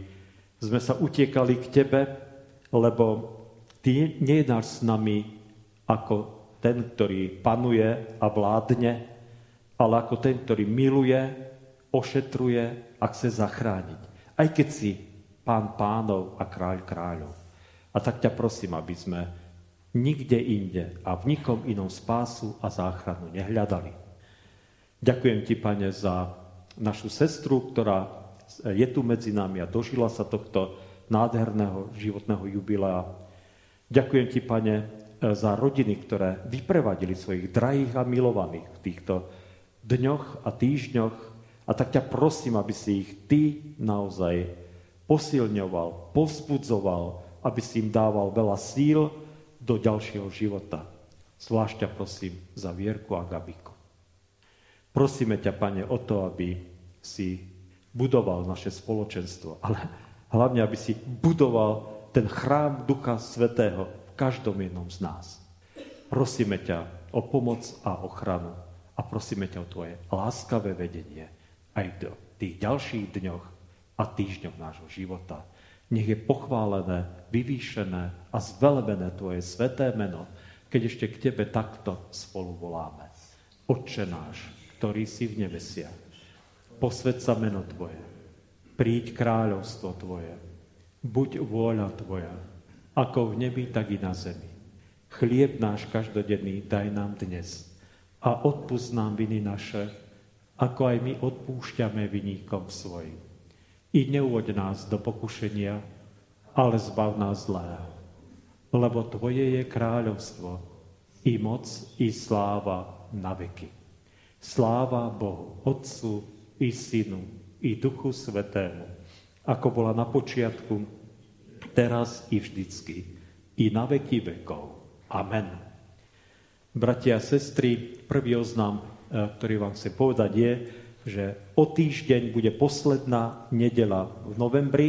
Speaker 1: sme sa utiekali k Tebe, lebo Ty nejednáš s nami ako ten, ktorý panuje a vládne, ale ako ten, ktorý miluje, ošetruje a chce zachrániť. Aj keď si pán pánov a kráľ kráľov. A tak ťa prosím, aby sme nikde inde a v nikom inom spásu a záchranu nehľadali. Ďakujem ti, Pane, za našu sestru, ktorá je tu medzi nami a dožila sa tohto nádherného životného jubilea. Ďakujem ti, Pane, za rodiny, ktoré vyprevadili svojich drahých a milovaných v týchto dňoch a týždňoch. A tak ťa prosím, aby si ich ty naozaj posilňoval, povzbudzoval, aby si im dával veľa síl, do ďalšieho života. Zvlášť ťa prosím za Vierku a Gabiku. Prosíme ťa, Pane, o to, aby si budoval naše spoločenstvo, ale hlavne, aby si budoval ten chrám Ducha Svetého v každom jednom z nás. Prosíme ťa o pomoc a ochranu a prosíme ťa o tvoje láskavé vedenie aj v tých ďalších dňoch a týždňoch nášho života. Nech je pochválené, vyvýšené a zvelebené tvoje sveté meno, keď ešte k tebe takto spolu voláme. Otče náš, ktorý si v nebesiach. Posved sa meno Tvoje. Príď kráľovstvo Tvoje. Buď vôľa Tvoja, ako v nebi, tak i na zemi. Chlieb náš každodenný daj nám dnes a odpust nám viny naše, ako aj my odpúšťame viníkom svojim. I neuvoď nás do pokušenia, ale zbav nás zlého. Lebo Tvoje je kráľovstvo, i moc, i sláva na veky. Sláva Bohu, Otcu i Synu i Duchu Svetému, ako bola na počiatku, teraz i vždycky, i na veky vekov. Amen. Bratia a sestry, prvý oznam, e, ktorý vám chcem povedať, je, že o týždeň bude posledná nedela v novembri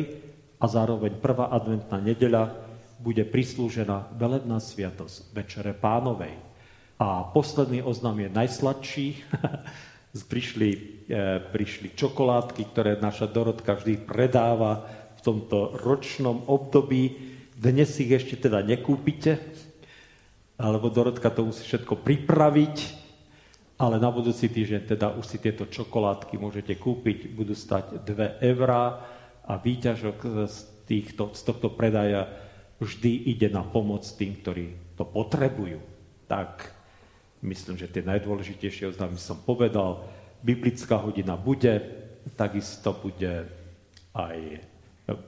Speaker 1: a zároveň prvá adventná nedela bude prislúžená velebná sviatosť Večere Pánovej. A posledný oznam je najsladší. [LAUGHS] prišli, e, prišli čokoládky, ktoré naša Dorotka vždy predáva v tomto ročnom období. Dnes ich ešte teda nekúpite, alebo Dorotka to musí všetko pripraviť, ale na budúci týždeň teda už si tieto čokoládky môžete kúpiť, budú stať 2 eurá a výťažok z, týchto, z tohto predaja vždy ide na pomoc tým, ktorí to potrebujú. Tak Myslím, že tie najdôležitejšie oznámy som povedal. Biblická hodina bude, takisto bude aj,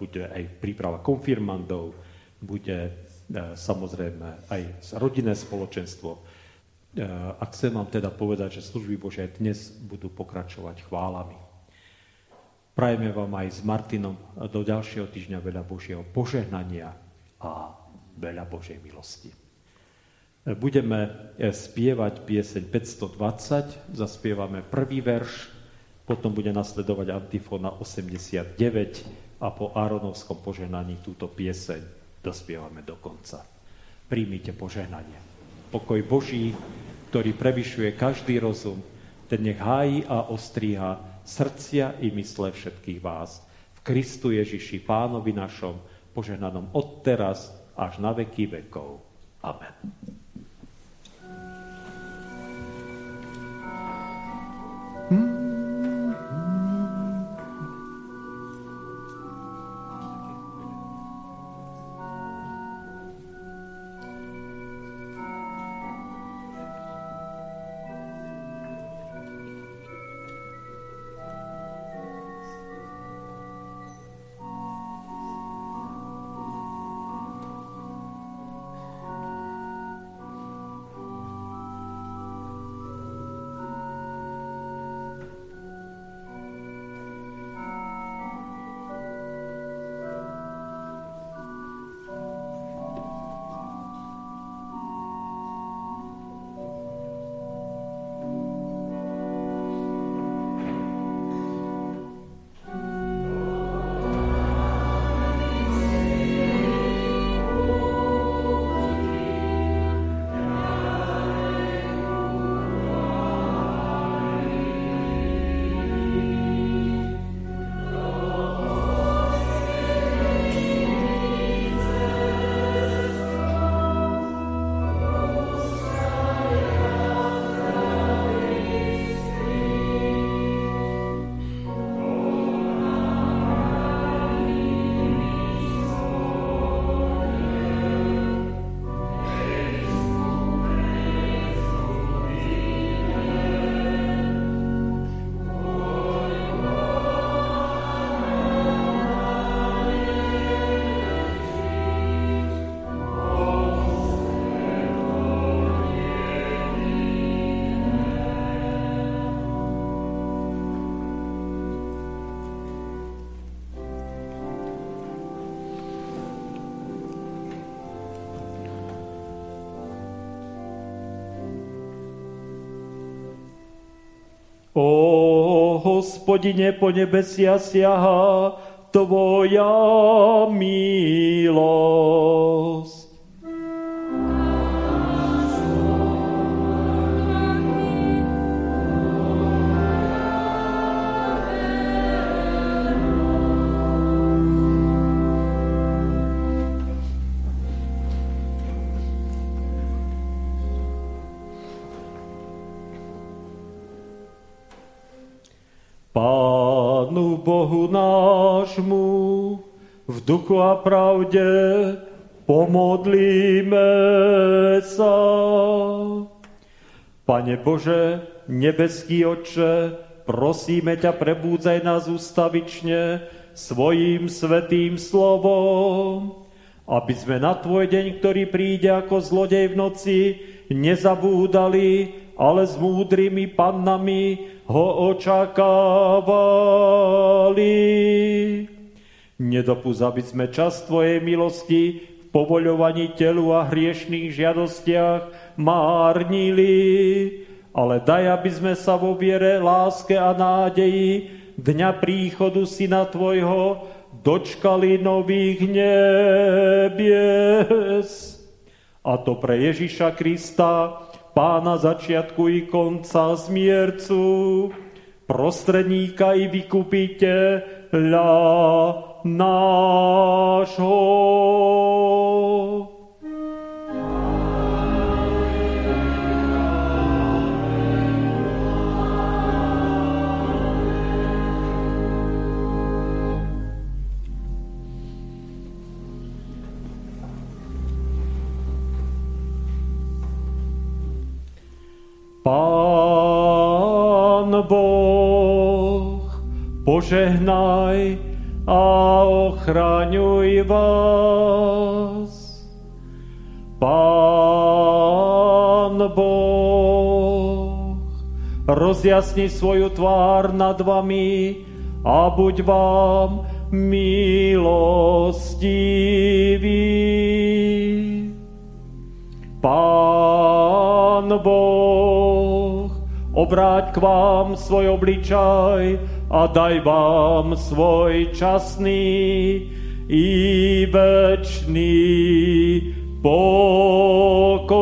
Speaker 1: bude aj príprava konfirmandov, bude e, samozrejme aj rodinné spoločenstvo. E, a chcem vám teda povedať, že služby Bože aj dnes budú pokračovať chválami. Prajeme vám aj s Martinom do ďalšieho týždňa veľa Božieho požehnania a veľa Božej milosti. Budeme e, spievať pieseň 520, zaspievame prvý verš, potom bude nasledovať antifóna 89 a po Áronovskom požehnaní túto pieseň dospievame do konca. Príjmite požehnanie pokoj Boží, ktorý prevyšuje každý rozum, ten nech hájí a ostríha srdcia i mysle všetkých vás. V Kristu Ježiši, Pánovi našom, požehnanom od teraz až na veky vekov. Amen. Hmm? Hospodine, po nebesia siaha Tvoja milosť. Duchu a pravde pomodlíme sa. Pane Bože, nebeský Oče, prosíme ťa, prebúdzaj nás ustavične svojím svetým slovom, aby sme na Tvoj deň, ktorý príde ako zlodej v noci, nezabúdali, ale s múdrymi pannami ho očakávali. Nedopúsť, aby sme čas Tvojej milosti v povoľovaní telu a hriešných žiadostiach márnili, ale daj, aby sme sa vo viere, láske a nádeji dňa príchodu Syna Tvojho dočkali nových nebies. A to pre Ježiša Krista, pána začiatku i konca zmiercu, prostredníka i vykupiteľa nášho. Pán Boh, požehnaj a ochraňuj vás. Pán Boh, rozjasni svoju tvár nad vami a buď vám milostivý. Pán Boh, obráť vám svoj obličaj a daj vám svoj časný i večný pokoj.